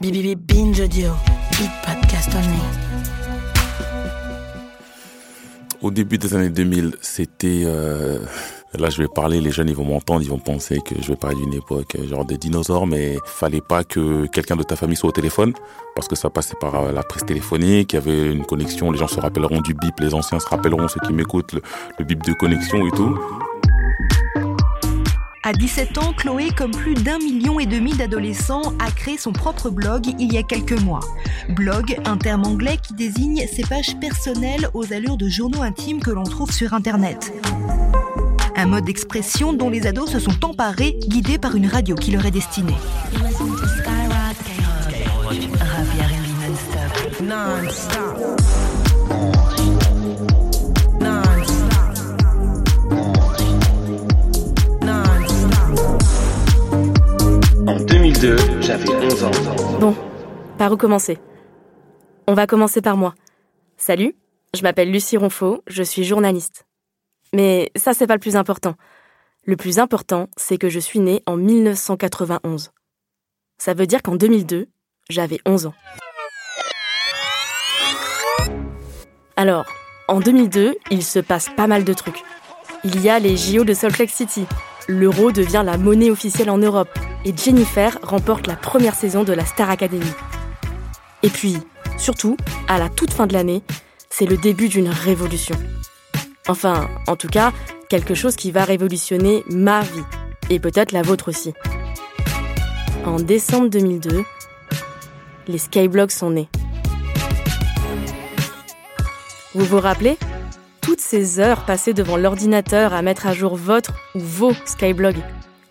BBB Binge Audio. Big Podcast Only. Au début des années 2000, c'était... Euh, là, je vais parler, les jeunes, ils vont m'entendre, ils vont penser que je vais parler d'une époque euh, genre des dinosaures, mais fallait pas que quelqu'un de ta famille soit au téléphone, parce que ça passait par euh, la presse téléphonique, il y avait une connexion, les gens se rappelleront du bip, les anciens se rappelleront, ceux qui m'écoutent, le bip de connexion et tout. À 17 ans, Chloé, comme plus d'un million et demi d'adolescents, a créé son propre blog il y a quelques mois. Blog, un terme anglais qui désigne ses pages personnelles aux allures de journaux intimes que l'on trouve sur Internet. Un mode d'expression dont les ados se sont emparés, guidés par une radio qui leur est destinée. En 2002, j'avais 11 ans. Bon, par où commencer On va commencer par moi. Salut, je m'appelle Lucie Ronfaux, je suis journaliste. Mais ça, c'est pas le plus important. Le plus important, c'est que je suis née en 1991. Ça veut dire qu'en 2002, j'avais 11 ans. Alors, en 2002, il se passe pas mal de trucs. Il y a les JO de Salt Lake City. L'euro devient la monnaie officielle en Europe. Et Jennifer remporte la première saison de la Star Academy. Et puis, surtout, à la toute fin de l'année, c'est le début d'une révolution. Enfin, en tout cas, quelque chose qui va révolutionner ma vie. Et peut-être la vôtre aussi. En décembre 2002, les Skyblogs sont nés. Vous vous rappelez? Toutes ces heures passées devant l'ordinateur à mettre à jour votre ou vos Skyblogs.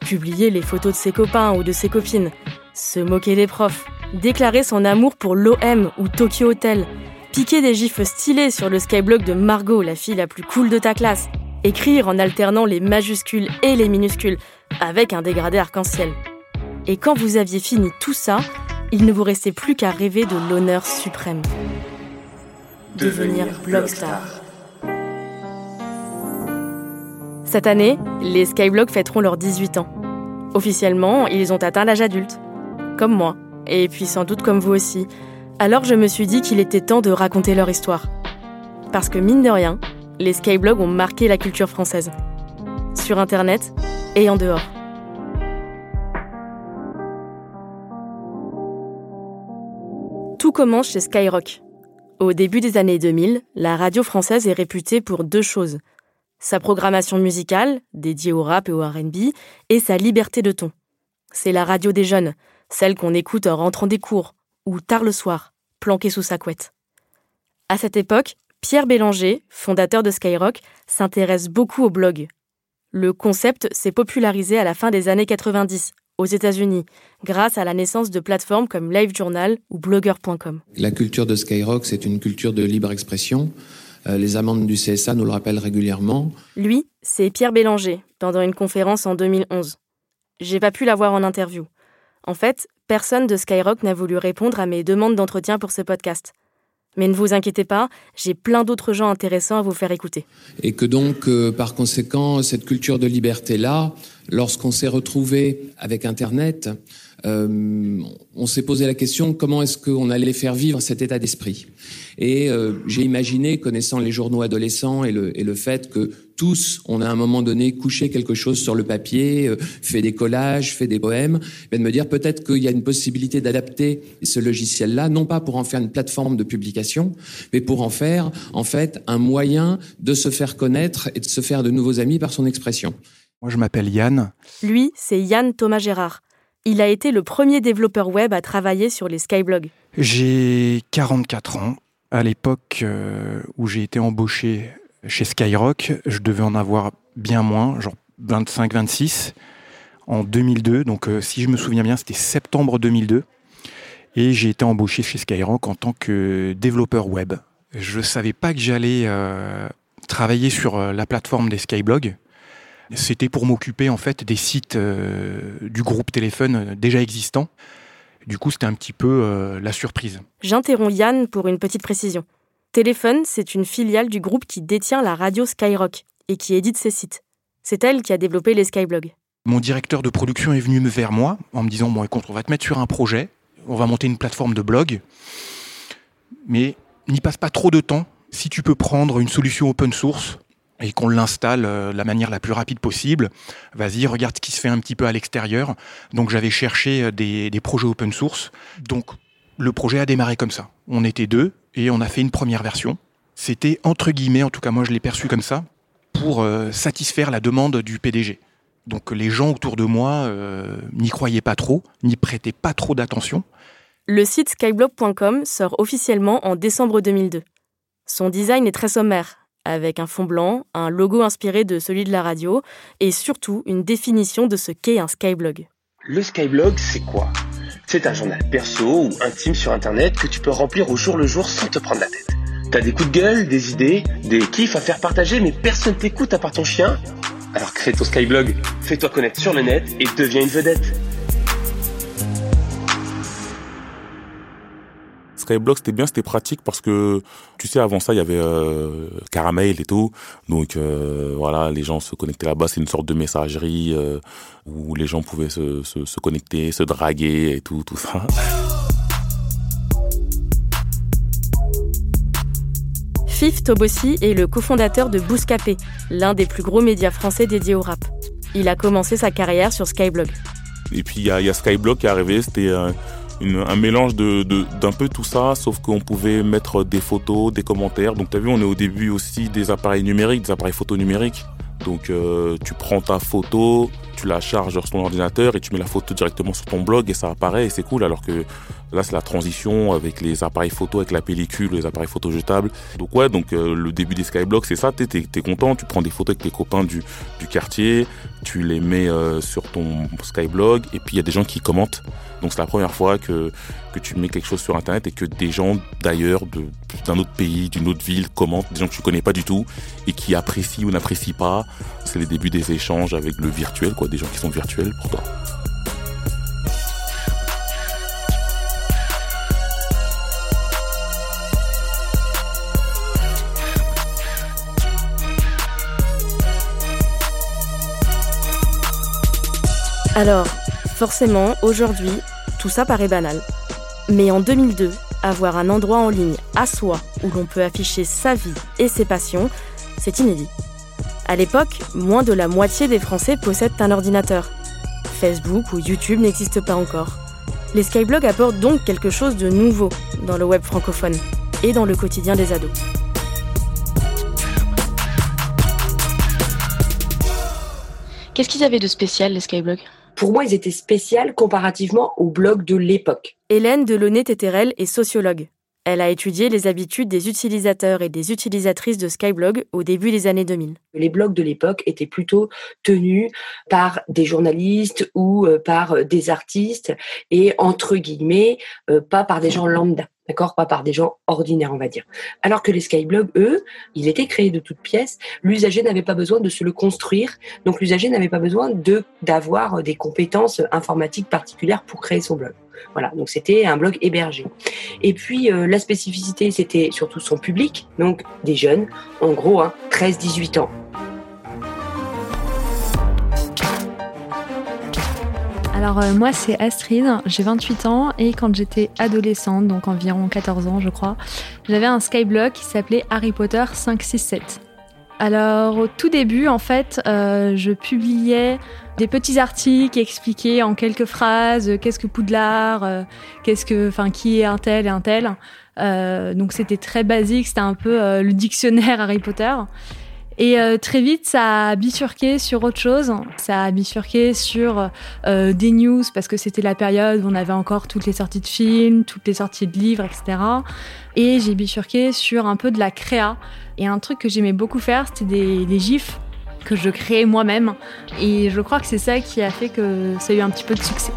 Publier les photos de ses copains ou de ses copines. Se moquer des profs. Déclarer son amour pour l'OM ou Tokyo Hotel. Piquer des gifs stylés sur le Skyblog de Margot, la fille la plus cool de ta classe. Écrire en alternant les majuscules et les minuscules, avec un dégradé arc-en-ciel. Et quand vous aviez fini tout ça, il ne vous restait plus qu'à rêver de l'honneur suprême. Devenir blogstar. Cette année, les Skyblogs fêteront leurs 18 ans. Officiellement, ils ont atteint l'âge adulte. Comme moi, et puis sans doute comme vous aussi. Alors je me suis dit qu'il était temps de raconter leur histoire. Parce que mine de rien, les Skyblogs ont marqué la culture française. Sur Internet et en dehors. Tout commence chez Skyrock. Au début des années 2000, la radio française est réputée pour deux choses. Sa programmation musicale, dédiée au rap et au RB, et sa liberté de ton. C'est la radio des jeunes, celle qu'on écoute en rentrant des cours, ou tard le soir, planqué sous sa couette. À cette époque, Pierre Bélanger, fondateur de Skyrock, s'intéresse beaucoup au blog. Le concept s'est popularisé à la fin des années 90, aux États-Unis, grâce à la naissance de plateformes comme LiveJournal ou Blogger.com. La culture de Skyrock, c'est une culture de libre expression. Euh, les amendes du CSA nous le rappellent régulièrement. Lui, c'est Pierre Bélanger, pendant une conférence en 2011. J'ai pas pu l'avoir en interview. En fait, personne de Skyrock n'a voulu répondre à mes demandes d'entretien pour ce podcast. Mais ne vous inquiétez pas, j'ai plein d'autres gens intéressants à vous faire écouter. Et que donc, euh, par conséquent, cette culture de liberté-là, lorsqu'on s'est retrouvé avec Internet, euh, on s'est posé la question comment est-ce qu'on allait faire vivre cet état d'esprit? Et euh, j'ai imaginé, connaissant les journaux adolescents et le, et le fait que tous, on a à un moment donné couché quelque chose sur le papier, euh, fait des collages, fait des poèmes, ben de me dire peut-être qu'il y a une possibilité d'adapter ce logiciel-là, non pas pour en faire une plateforme de publication, mais pour en faire en fait un moyen de se faire connaître et de se faire de nouveaux amis par son expression. Moi, je m'appelle Yann. Lui, c'est Yann Thomas Gérard. Il a été le premier développeur web à travailler sur les Skyblogs. J'ai 44 ans. À l'époque euh, où j'ai été embauché chez Skyrock, je devais en avoir bien moins, genre 25-26. en 2002. Donc, si je me souviens bien, c'était septembre 2002. Et j'ai été embauché chez Skyrock en tant que développeur web. Je ne savais pas que j'allais travailler sur la plateforme des Skyblogs. C'était pour m'occuper en fait des sites du groupe téléphone déjà existants. Du coup, c'était un petit peu la surprise. J'interromps Yann pour une petite précision. Téléphone, c'est une filiale du groupe qui détient la radio Skyrock et qui édite ses sites. C'est elle qui a développé les Skyblogs. Mon directeur de production est venu vers moi en me disant Bon, écoute, on va te mettre sur un projet, on va monter une plateforme de blog, mais n'y passe pas trop de temps. Si tu peux prendre une solution open source et qu'on l'installe euh, de la manière la plus rapide possible, vas-y, regarde ce qui se fait un petit peu à l'extérieur. Donc j'avais cherché euh, des, projets open source. Donc le projet a démarré comme ça. On était deux, et on a fait une première version. C'était entre guillemets, en tout cas moi je l'ai perçu comme ça, pour euh, satisfaire la demande du PDG. Donc les gens autour de moi n'y croyaient pas trop, n'y prêtaient pas trop d'attention. Le site skyblog.com sort officiellement en décembre 2002. Son design est très sommaire, avec un fond blanc, un logo inspiré de celui de la radio, et surtout une définition de ce qu'est un skyblog. Le skyblog, c'est quoi? C'est un journal perso ou intime sur Internet que tu peux remplir au jour le jour sans te prendre la tête. T'as des coups de gueule, des idées, des kiffs à faire partager, mais personne t'écoute à part ton chien? Alors crée ton Skyblog, fais-toi connaître sur le net et deviens une vedette. Skyblog c'était bien, c'était pratique parce que tu sais avant ça il y avait euh, Caramel et tout, donc euh, voilà les gens se connectaient là-bas, c'est une sorte de messagerie euh, où les gens pouvaient se, se, se, connecter, se draguer et tout tout ça. Fif Tobossi est le cofondateur de Bouscapé, l'un des plus gros médias français dédiés au rap. Il a commencé sa carrière sur Skyblog. Et puis il y a, y a Skyblog qui est arrivé, c'était un mélange de, d'un peu tout ça, sauf qu'on pouvait mettre des photos, des commentaires. Donc tu as vu, on est au début aussi des appareils numériques, des appareils photo numériques. Donc euh, tu prends ta photo, tu la charges sur ton ordinateur et tu mets la photo directement sur ton blog et ça apparaît et c'est cool alors que là c'est la transition avec les appareils photo, avec la pellicule, les appareils photo jetables. Donc ouais, donc euh, le début des skyblogs c'est ça, t'es es, content, tu prends des photos avec tes copains du, quartier, tu les mets euh, sur ton skyblog et puis il y a des gens qui commentent. Donc c'est la première fois que, tu mets quelque chose sur internet et que des gens d'ailleurs, d'un autre pays, d'une autre ville commentent, des gens que tu connais pas du tout et qui apprécient ou n'apprécient pas. C'est les débuts des échanges avec le virtuel, des gens qui sont virtuels pour toi. Alors, forcément, aujourd'hui, tout ça paraît banal. Mais en 2002, avoir un endroit en ligne à soi où l'on peut afficher sa vie et ses passions, c'est inédit. À l'époque, moins de la moitié des Français possèdent un ordinateur. Facebook ou YouTube n'existent pas encore. Les skyblogs apportent donc quelque chose de nouveau dans le web francophone et dans le quotidien des ados. Qu'est-ce qu'ils avaient de spécial, les skyblogs? Pour moi, ils étaient spéciaux comparativement aux blogs de l'époque. Hélène Delaunay-Téterel est sociologue. Elle a étudié les habitudes des utilisateurs et des utilisatrices de Skyblog au début des années 2000. Les blogs de l'époque étaient plutôt tenus par des journalistes ou euh, par euh, des artistes et entre guillemets euh, pas par des gens lambda d'accord? Pas par des gens ordinaires, on va dire. Alors que les skyblogs, eux, il était créé de toutes pièces. L'usager n'avait pas besoin de se le construire. Donc l'usager n'avait pas besoin d'avoir des compétences informatiques particulières pour créer son blog. Voilà, donc c'était un blog hébergé. Et puis euh, la spécificité, c'était surtout son public, donc des jeunes, en gros, hein, 13-18 ans. Alors euh, moi c'est Astrid, j'ai 28 ans et quand j'étais adolescente, donc environ 14 ans je crois, j'avais un skyblock qui s'appelait Harry Potter 567. Alors au tout début en fait euh, je publiais des petits articles expliquaient en quelques phrases euh, qu'est-ce que Poudlard, qu'est-ce que, enfin qui est un tel et un tel. donc c'était très basique, c'était un peu le dictionnaire Harry Potter. Et euh, très vite, ça a bifurqué sur autre chose. Ça a bifurqué sur euh, des news parce que c'était la période où on avait encore toutes les sorties de films, toutes les sorties de livres, etc. Et j'ai bifurqué sur un peu de la créa. Et un truc que j'aimais beaucoup faire, c'était des, des gifs que je créais moi-même. Et je crois que c'est ça qui a fait que ça a eu un petit peu de succès.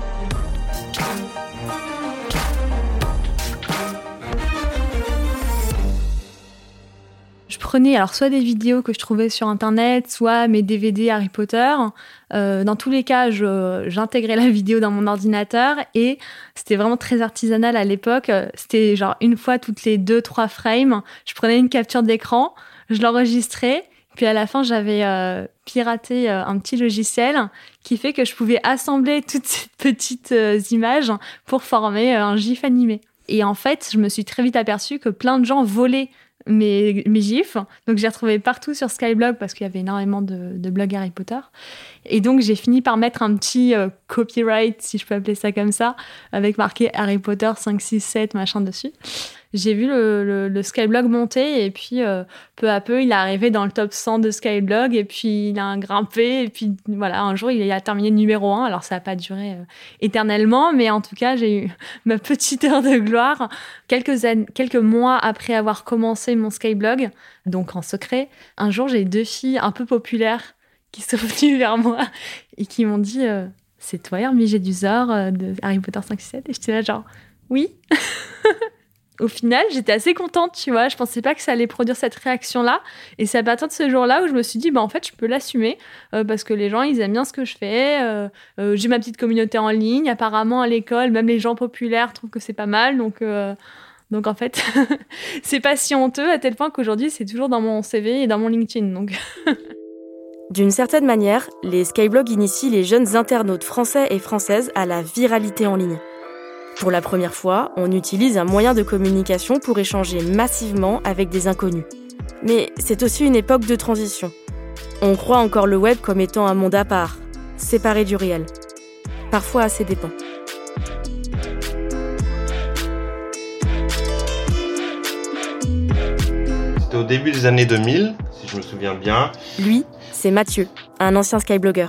Je prenais alors soit des vidéos que je trouvais sur internet, soit mes DVD Harry Potter. Euh, dans tous les cas, j'intégrais la vidéo dans mon ordinateur et c'était vraiment très artisanal à l'époque. C'était genre une fois toutes les deux trois frames, je prenais une capture d'écran, je l'enregistrais puis à la fin, j'avais euh, piraté euh, un petit logiciel qui fait que je pouvais assembler toutes ces petites euh, images pour former un GIF animé. Et en fait, je me suis très vite aperçue que plein de gens volaient mes, mes gifs. Donc j'ai retrouvé partout sur Skyblog parce qu'il y avait énormément de, de blogs Harry Potter. Et donc j'ai fini par mettre un petit copyright, si je peux appeler ça comme ça, avec marqué Harry Potter 5, 6, 7, machin dessus j'ai vu le, le, Skyblog monter et puis euh, peu à peu il est arrivé dans le top 100 de Skyblog et puis il a grimpé et puis voilà un jour il a terminé numéro 1 alors ça n'a pas duré euh, éternellement mais en tout cas j'ai eu ma petite heure de gloire. Quelques mois après avoir commencé mon Skyblog donc en secret un jour j'ai deux filles un peu populaires qui sont venues vers moi et qui m'ont dit euh, c'est toi Hermie Gédusor de Harry Potter 5 7 et j'étais là genre oui au final, j'étais assez contente, tu vois. Je pensais pas que ça allait produire cette réaction-là. Et c'est à partir de ce jour-là où je me suis dit, bah, en fait, je peux l'assumer euh, parce que les gens, ils aiment bien ce que je fais. Euh, euh, j'ai ma petite communauté en ligne. Apparemment, à l'école, même les gens populaires trouvent que c'est pas mal. Donc, donc en fait, c'est pas si honteux à tel point qu'aujourd'hui, c'est toujours dans mon CV et dans mon LinkedIn. Donc. D'une certaine manière, les Skyblogs initient les jeunes internautes français et françaises à la viralité en ligne. Pour la première fois, on utilise un moyen de communication pour échanger massivement avec des inconnus. Mais c'est aussi une époque de transition. On croit encore le web comme étant un monde à part, séparé du réel. Parfois à ses dépens. C'était au début des années 2000, si je me souviens bien. Lui, c'est Mathieu, un ancien skyblogger.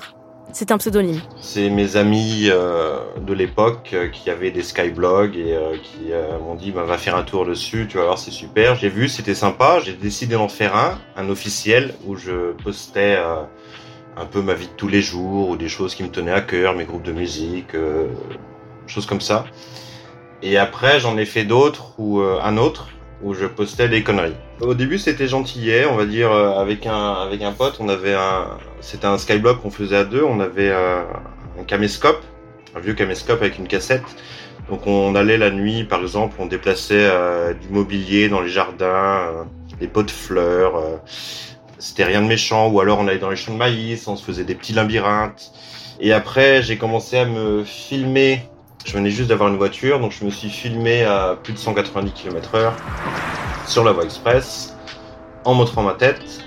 C'est un pseudonyme. C'est mes amis euh, de l'époque euh, qui avaient des skyblogs et euh, qui m'ont dit bah, va faire un tour dessus, tu vas voir, c'est super. J'ai vu, c'était sympa. J'ai décidé d'en faire un, un officiel où je postais un peu ma vie de tous les jours ou des choses qui me tenaient à cœur, mes groupes de musique, choses comme ça. Et après, j'en ai fait d'autres ou un autre où je postais des conneries. Au début, c'était gentillet, on va dire, euh, avec un avec un pote, on avait un, c'était un skyblock qu'on faisait à deux, on avait euh, un caméscope, un vieux caméscope avec une cassette. Donc on allait la nuit, par exemple, on déplaçait euh, du mobilier dans les jardins, des pots de fleurs. c'était rien de méchant. Ou alors on allait dans les champs de maïs, on se faisait des petits labyrinthes. Et après, j'ai commencé à me filmer je venais juste d'avoir une voiture, donc je me suis filmé à plus de 190 km/h sur la voie express en montrant ma tête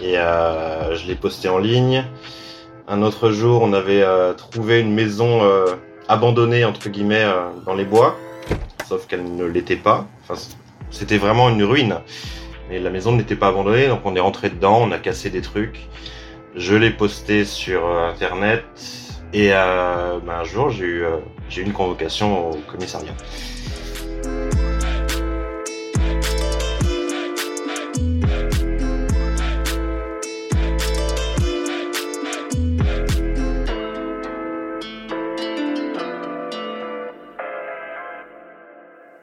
et euh, je l'ai posté en ligne. Un autre jour, on avait euh, trouvé une maison euh, abandonnée entre guillemets dans les bois, sauf qu'elle ne l'était pas. Enfin, c'était vraiment une ruine. Mais la maison n'était pas abandonnée, donc on est rentré dedans, on a cassé des trucs. Je l'ai posté sur internet et euh, ben, un jour, j'ai eu, euh, eu une convocation au commissariat.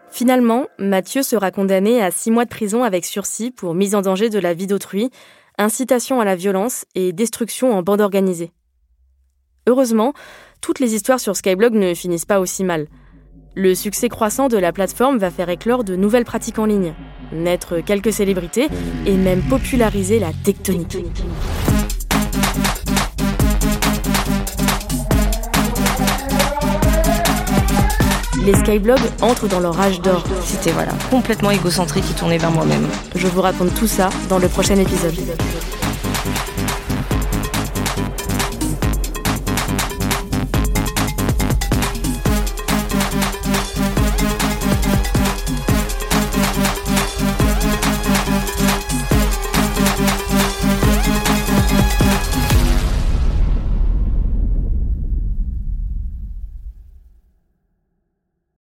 Finalement, Mathieu sera condamné à six mois de prison avec sursis pour mise en danger de la vie d'autrui, incitation à la violence et destruction en bande organisée. Heureusement, toutes les histoires sur Skyblog ne finissent pas aussi mal. Le succès croissant de la plateforme va faire éclore de nouvelles pratiques en ligne, naître quelques célébrités et même populariser la tectonique. Les Skyblogs entrent dans leur âge d'or. C'était voilà, complètement égocentrique qui tournait vers moi-même. Je vous raconte tout ça dans le prochain épisode.